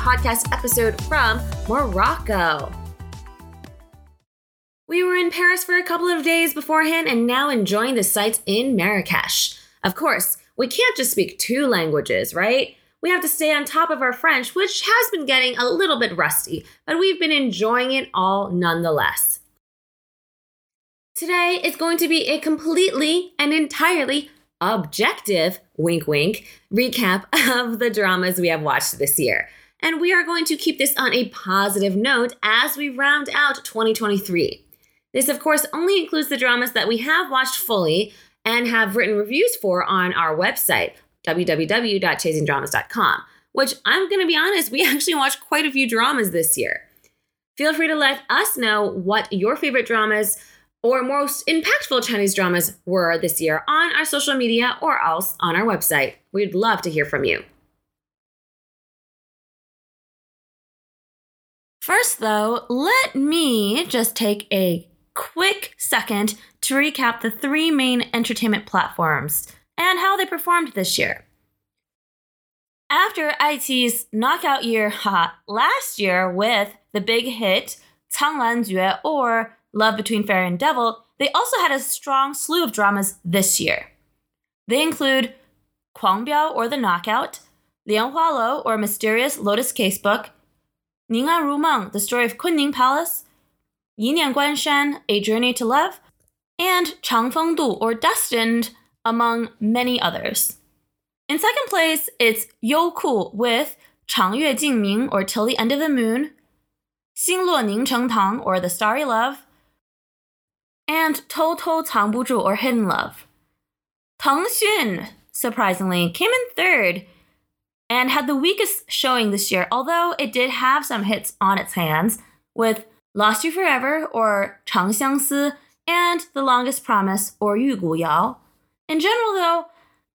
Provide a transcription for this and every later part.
podcast episode from Morocco. We were in Paris for a couple of days beforehand and now enjoying the sights in Marrakesh. Of course, we can't just speak two languages, right? We have to stay on top of our French, which has been getting a little bit rusty, but we've been enjoying it all nonetheless. Today is going to be a completely and entirely objective, wink wink, recap of the dramas we have watched this year. And we are going to keep this on a positive note as we round out 2023. This, of course, only includes the dramas that we have watched fully and have written reviews for on our website, www.chasingdramas.com, which I'm going to be honest, we actually watched quite a few dramas this year. Feel free to let us know what your favorite dramas or most impactful Chinese dramas were this year on our social media or else on our website. We'd love to hear from you. First, though, let me just take a quick second to recap the three main entertainment platforms and how they performed this year. After iQIYI's knockout year last year with the big hit Canglan Jue or Love Between Fairy and Devil, they also had a strong slew of dramas this year. They include Kuangbiao or The Knockout, Lian Hualou or Mysterious Lotus Casebook, Ningan Rumeng, The Story of Kunning Palace, Yinian Guanshan, A Journey to Love, and Changfeng Du or Destined among many others. In second place, it's Youku with Changyue Jinming or Till the End of the Moon, Xingluo Ningcheng Tang or The Starry Love, and Tou Tou Bu Zhu or Hidden Love. Teng Xun, surprisingly, came in third and had the weakest showing this year, although it did have some hits on its hands with Lost You Forever or Chang Xiang and The Longest Promise or Yu Gu Yao. In general, though,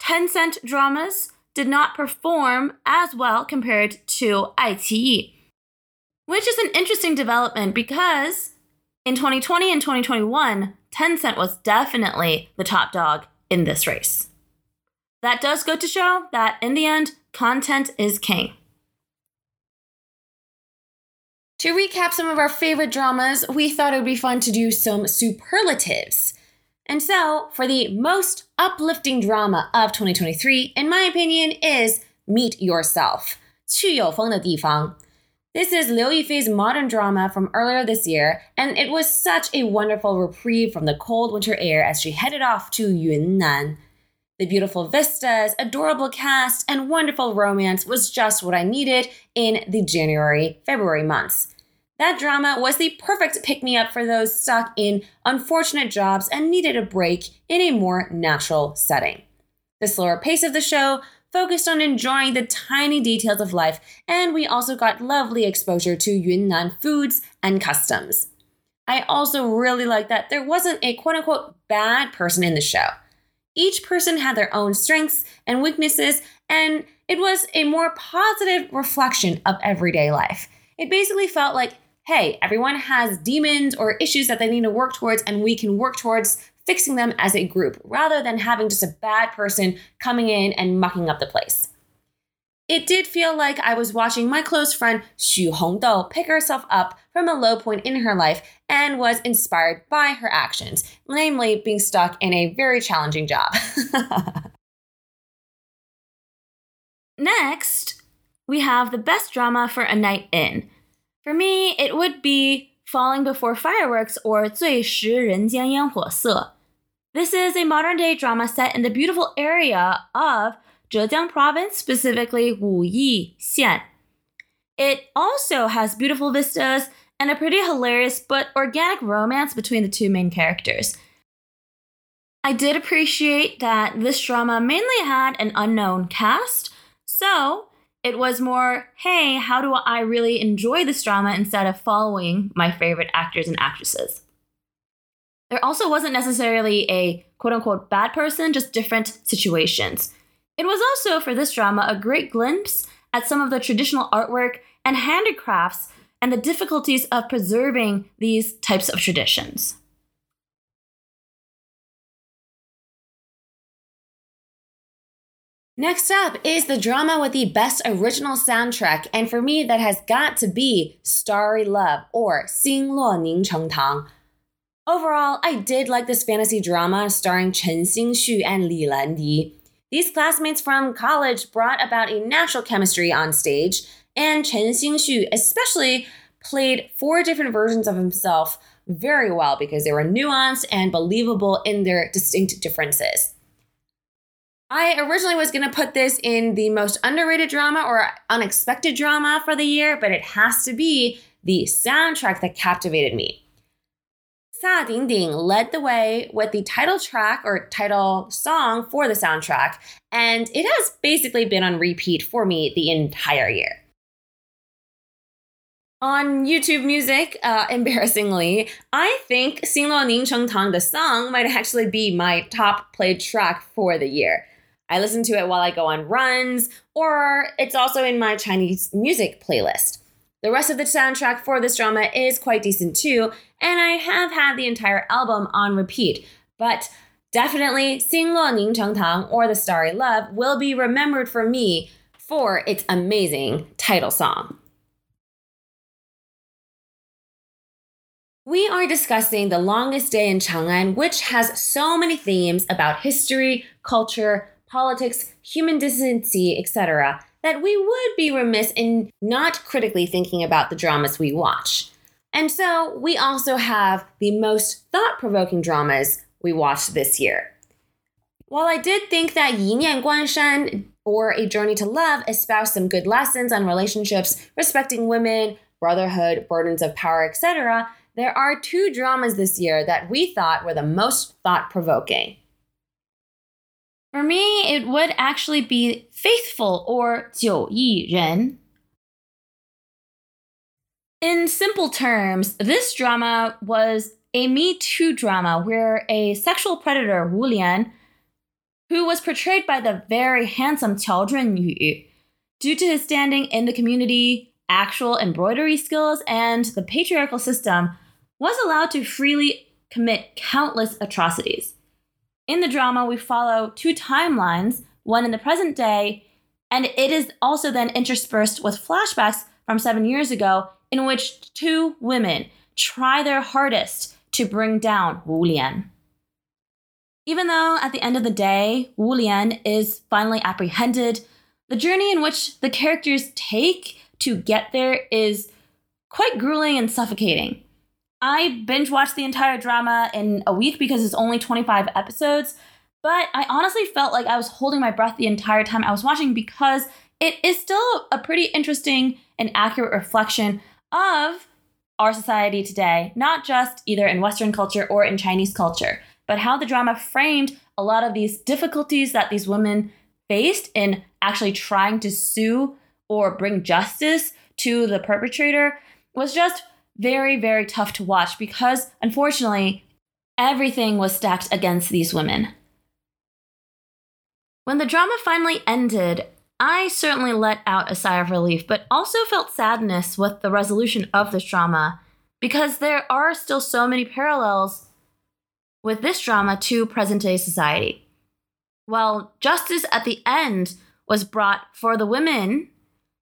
Tencent dramas did not perform as well compared to iQIYI, which is an interesting development because in 2020 and 2021, Tencent was definitely the top dog in this race. That does go to show that in the end, content is king. To recap some of our favorite dramas, we thought it would be fun to do some superlatives. And so, for the most uplifting drama of 2023, in my opinion, is Meet Yourself. 去有风的地方. This is Liu Yifei's modern drama from earlier this year, and it was such a wonderful reprieve from the cold winter air as she headed off to Yunnan. The beautiful vistas, adorable cast, and wonderful romance was just what I needed in the January February months. That drama was the perfect pick me up for those stuck in unfortunate jobs and needed a break in a more natural setting. The slower pace of the show focused on enjoying the tiny details of life, and we also got lovely exposure to Yunnan foods and customs. I also really liked that there wasn't a quote unquote bad person in the show. Each person had their own strengths and weaknesses, and it was a more positive reflection of everyday life. It basically felt like hey, everyone has demons or issues that they need to work towards, and we can work towards fixing them as a group rather than having just a bad person coming in and mucking up the place. It did feel like I was watching my close friend Xu Hongdou pick herself up from a low point in her life and was inspired by her actions, namely being stuck in a very challenging job. Next, we have the best drama for a night in. For me, it would be Falling Before Fireworks or 最食人间烟火色. This is a modern day drama set in the beautiful area of Zhejiang province, specifically Wuyi Xian. It also has beautiful vistas and a pretty hilarious but organic romance between the two main characters. I did appreciate that this drama mainly had an unknown cast, so it was more, hey, how do I really enjoy this drama instead of following my favorite actors and actresses? There also wasn't necessarily a quote unquote bad person, just different situations. It was also, for this drama, a great glimpse at some of the traditional artwork and handicrafts and the difficulties of preserving these types of traditions. Next up is the drama with the best original soundtrack, and for me, that has got to be Starry Love or Xing Luo Ning Cheng Tang. Overall, I did like this fantasy drama starring Chen Xing Xu and Li Landi. These classmates from college brought about a natural chemistry on stage, and Chen Xingxu especially played four different versions of himself very well because they were nuanced and believable in their distinct differences. I originally was going to put this in the most underrated drama or unexpected drama for the year, but it has to be the soundtrack that captivated me. Sa Ding Ding led the way with the title track or title song for the soundtrack, and it has basically been on repeat for me the entire year. On YouTube Music, uh, embarrassingly, I think Xing Luo Ning Cheng Tang, the song, might actually be my top played track for the year. I listen to it while I go on runs, or it's also in my Chinese music playlist. The rest of the soundtrack for this drama is quite decent too, and I have had the entire album on repeat, but definitely Xing Luo Ning Cheng Tang or The Starry Love will be remembered for me for its amazing title song. We are discussing The Longest Day in Chang'an, which has so many themes about history, culture, politics, human decency, etc that we would be remiss in not critically thinking about the dramas we watch. And so we also have the most thought provoking dramas we watched this year. While I did think that Yi Nian Guanshan or A Journey to Love espoused some good lessons on relationships, respecting women, brotherhood, burdens of power, etc., there are two dramas this year that we thought were the most thought provoking. For me, it would actually be Faithful or 九亿人. In simple terms, this drama was a Me Too drama where a sexual predator, Wu Lian, who was portrayed by the very handsome Qiao Zhenyu, due to his standing in the community, actual embroidery skills, and the patriarchal system, was allowed to freely commit countless atrocities. In the drama, we follow two timelines, one in the present day, and it is also then interspersed with flashbacks from seven years ago, in which two women try their hardest to bring down Wu Lian. Even though at the end of the day, Wu Lian is finally apprehended, the journey in which the characters take to get there is quite grueling and suffocating. I binge watched the entire drama in a week because it's only 25 episodes, but I honestly felt like I was holding my breath the entire time I was watching because it is still a pretty interesting and accurate reflection of our society today, not just either in Western culture or in Chinese culture, but how the drama framed a lot of these difficulties that these women faced in actually trying to sue or bring justice to the perpetrator was just very, very tough to watch because, unfortunately, everything was stacked against these women. When the drama finally ended, I certainly let out a sigh of relief, but also felt sadness with the resolution of this drama because there are still so many parallels with this drama to present day society. While justice at the end was brought for the women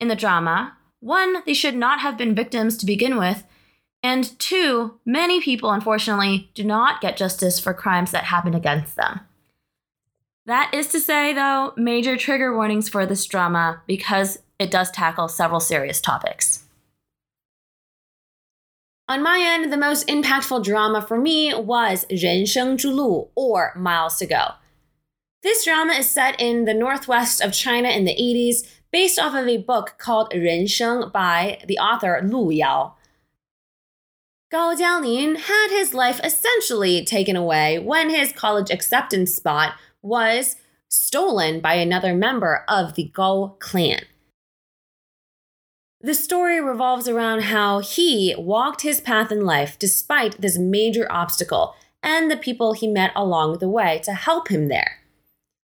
in the drama, one, they should not have been victims to begin with, and two, many people, unfortunately, do not get justice for crimes that happen against them. That is to say, though, major trigger warnings for this drama because it does tackle several serious topics. On my end, the most impactful drama for me was 人生之路 or Miles to Go. This drama is set in the northwest of China in the 80s, based off of a book called 人生 by the author Lu Yao. Gao Jialin had his life essentially taken away when his college acceptance spot was stolen by another member of the Gao clan. The story revolves around how he walked his path in life despite this major obstacle and the people he met along the way to help him there.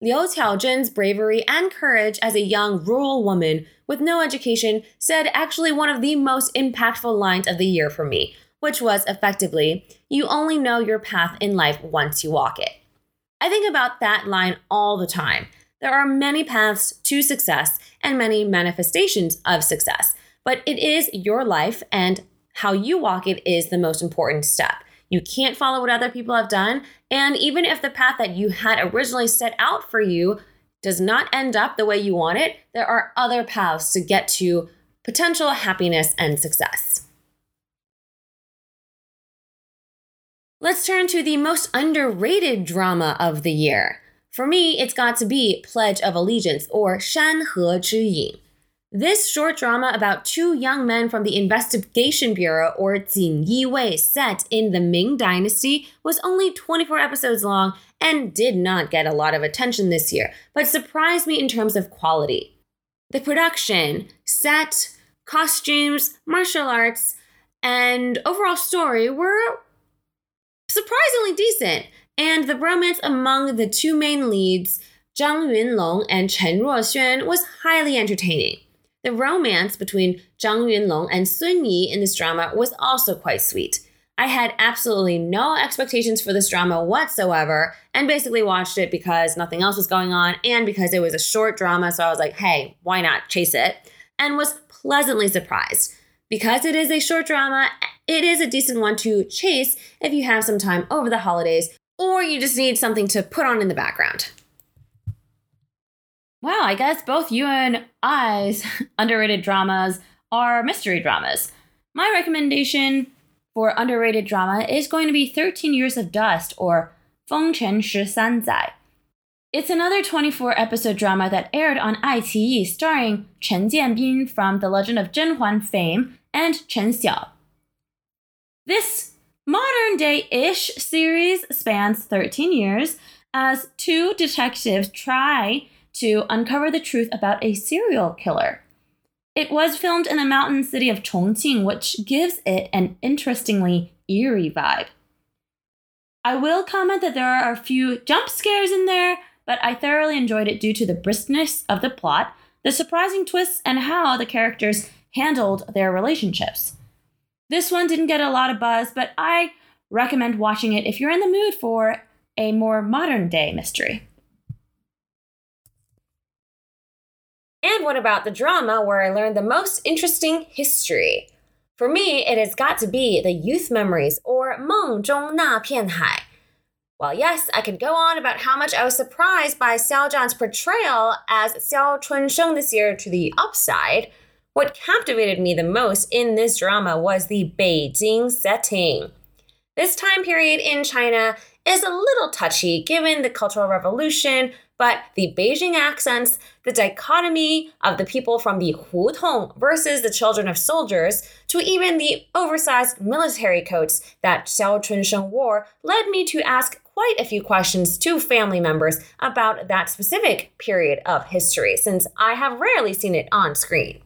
Liu Qiaozhen's bravery and courage as a young rural woman with no education said actually one of the most impactful lines of the year for me which was effectively, you only know your path in life once you walk it. I think about that line all the time. There are many paths to success and many manifestations of success, but it is your life and how you walk it is the most important step. You can't follow what other people have done, and even if the path that you had originally set out for you does not end up the way you want it, there are other paths to get to potential happiness and success. Let's turn to the most underrated drama of the year. For me, it's got to be Pledge of Allegiance or 山河之影. This short drama about two young men from the Investigation Bureau, or Jin Yi Wei, set in the Ming Dynasty, was only 24 episodes long and did not get a lot of attention this year, but surprised me in terms of quality. The production, set, costumes, martial arts, and overall story were surprisingly decent, and the romance among the two main leads, Zhang Yunlong and Chen Ruoxuan, was highly entertaining. The romance between Zhang Yunlong and Sun Yi in this drama was also quite sweet. I had absolutely no expectations for this drama whatsoever and basically watched it because nothing else was going on and because it was a short drama. So I was like, hey, why not chase it? And was pleasantly surprised. Because it is a short drama, it is a decent one to chase if you have some time over the holidays or you just need something to put on in the background. Wow, I guess both you and I's underrated dramas are mystery dramas. My recommendation for underrated drama is going to be 13 Years of Dust or Feng Chen Shi San Zai. It's another 24 episode drama that aired on iQIYI starring Chen Jianbin from The Legend of Zhen Huan fame and Chen Xiao. This modern day ish series spans 13 years as two detectives try to uncover the truth about a serial killer. It was filmed in the mountain city of Chongqing, which gives it an interestingly eerie vibe. I will comment that there are a few jump scares in there, but I thoroughly enjoyed it due to the briskness of the plot, the surprising twists, and how the characters handled their relationships. This one didn't get a lot of buzz, but I recommend watching it if you're in the mood for a more modern day mystery. And what about the drama where I learned the most interesting history? For me, it has got to be the youth memories or 梦中那片海. Well, yes, I could go on about how much I was surprised by Xiao Zhan's portrayal as Xiao Chunsheng this year to the upside. what captivated me the most in this drama was the Beijing setting. This time period in China is a little touchy given the Cultural Revolution, but the Beijing accents, the dichotomy of the people from the Hutong versus the children of soldiers, to even the oversized military coats that Xiao Chunsheng wore, led me to ask quite a few questions to family members about that specific period of history, since I have rarely seen it on screen.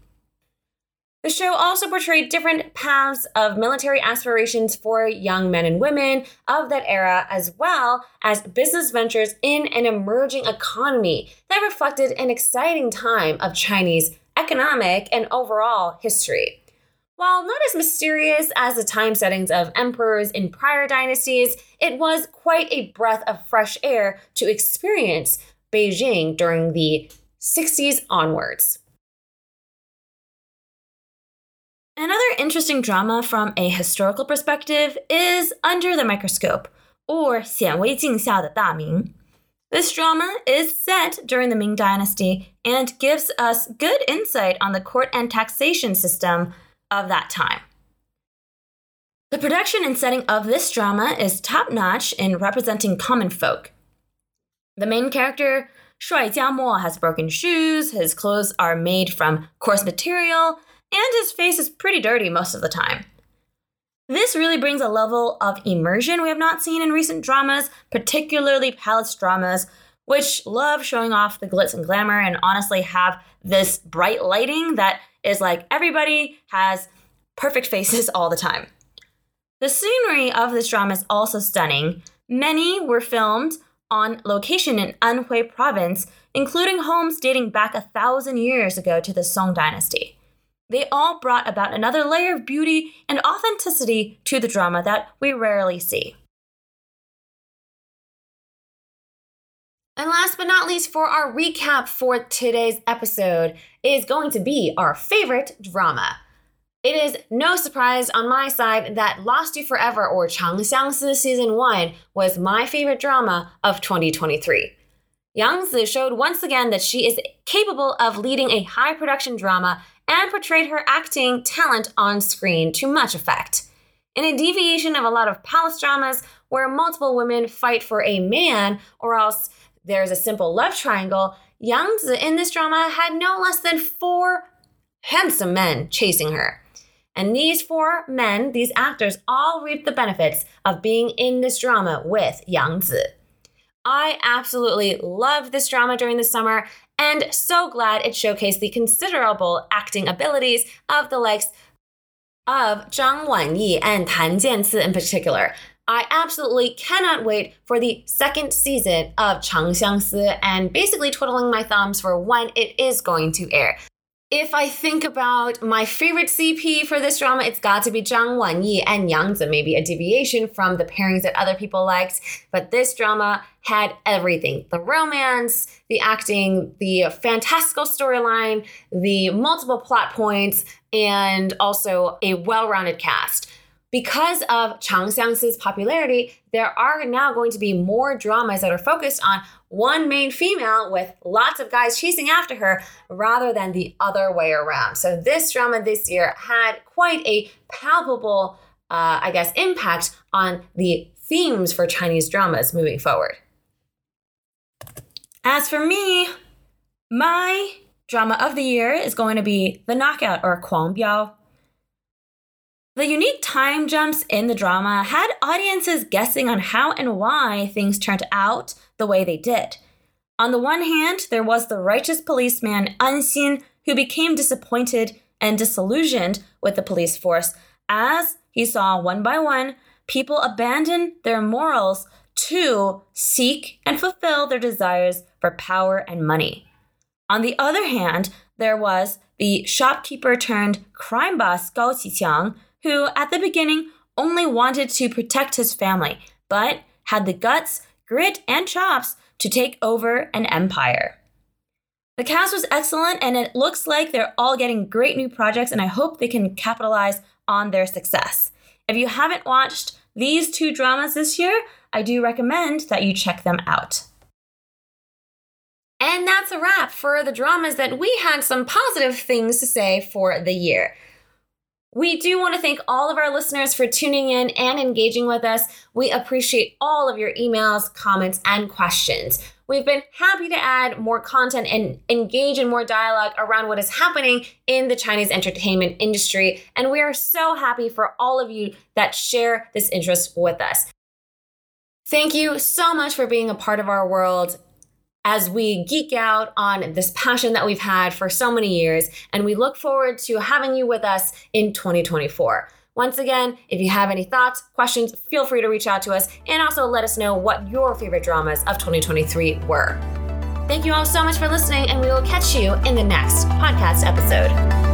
The show also portrayed different paths of military aspirations for young men and women of that era, as well as business ventures in an emerging economy that reflected an exciting time of Chinese economic and overall history. While not as mysterious as the time settings of emperors in prior dynasties, it was quite a breath of fresh air to experience Beijing during the 60s onwards. Another interesting drama from a historical perspective is Under the Microscope, or 显微镜下的大明. This drama is set during the Ming Dynasty and gives us good insight on the court and taxation system of that time. The production and setting of this drama is top notch in representing common folk. The main character, Shuai Jiamo, has broken shoes, his clothes are made from coarse material, and his face is pretty dirty most of the time. This really brings a level of immersion we have not seen in recent dramas, particularly palace dramas, which love showing off the glitz and glamour and honestly have this bright lighting that is like everybody has perfect faces all the time. The scenery of this drama is also stunning. Many were filmed on location in Anhui province, including homes dating back a thousand years ago to the Song dynasty. They all brought about another layer of beauty and authenticity to the drama that we rarely see. And last but not least, for our recap for today's episode, is going to be our favorite drama. It is no surprise on my side that Lost You Forever or Changxiangsi Season 1 was my favorite drama of 2023. Yang Zi showed once again that she is capable of leading a high production drama and portrayed her acting talent on screen to much effect. In a deviation of a lot of palace dramas where multiple women fight for a man or else there's a simple love triangle, Yang Zi in this drama had no less than four handsome men chasing her. And these four men, these actors, all reap the benefits of being in this drama with Yang Zi. I absolutely loved this drama during the summer and so glad it showcased the considerable acting abilities of the likes of Zhang Wanyi and Tan Jianci in particular. I absolutely cannot wait for the second season of Chang Xiangsi and basically twiddling my thumbs for when it is going to air. If I think about my favorite CP for this drama, it's got to be Zhang Wanyi and Yang Zi, maybe a deviation from the pairings that other people liked. But this drama had everything the romance, the acting, the fantastical storyline, the multiple plot points, and also a well rounded cast because of Chang Xiangsi's popularity, there are now going to be more dramas that are focused on one main female with lots of guys chasing after her rather than the other way around. So this drama this year had quite a palpable, uh, I guess, impact on the themes for Chinese dramas moving forward. As for me, my drama of the year is going to be The Knockout or Kuang Biao. The unique time jumps in the drama had audiences guessing on how and why things turned out the way they did. On the one hand, there was the righteous policeman An Xin who became disappointed and disillusioned with the police force as he saw one by one people abandon their morals to seek and fulfill their desires for power and money. On the other hand, there was the shopkeeper turned crime boss Gao Qiqiang who at the beginning only wanted to protect his family, but had the guts, grit, and chops to take over an empire. The cast was excellent, and it looks like they're all getting great new projects, and I hope they can capitalize on their success. If you haven't watched these two dramas this year, I do recommend that you check them out. And that's a wrap for the dramas that we had some positive things to say for the year. We do want to thank all of our listeners for tuning in and engaging with us. We appreciate all of your emails, comments, and questions. We've been happy to add more content and engage in more dialogue around what is happening in the Chinese entertainment industry. And we are so happy for all of you that share this interest with us. Thank you so much for being a part of our world as we geek out on this passion that we've had for so many years. And we look forward to having you with us in 2024. Once again, if you have any thoughts, questions, feel free to reach out to us and also let us know what your favorite dramas of 2023 were. Thank you all so much for listening, and we will catch you in the next podcast episode.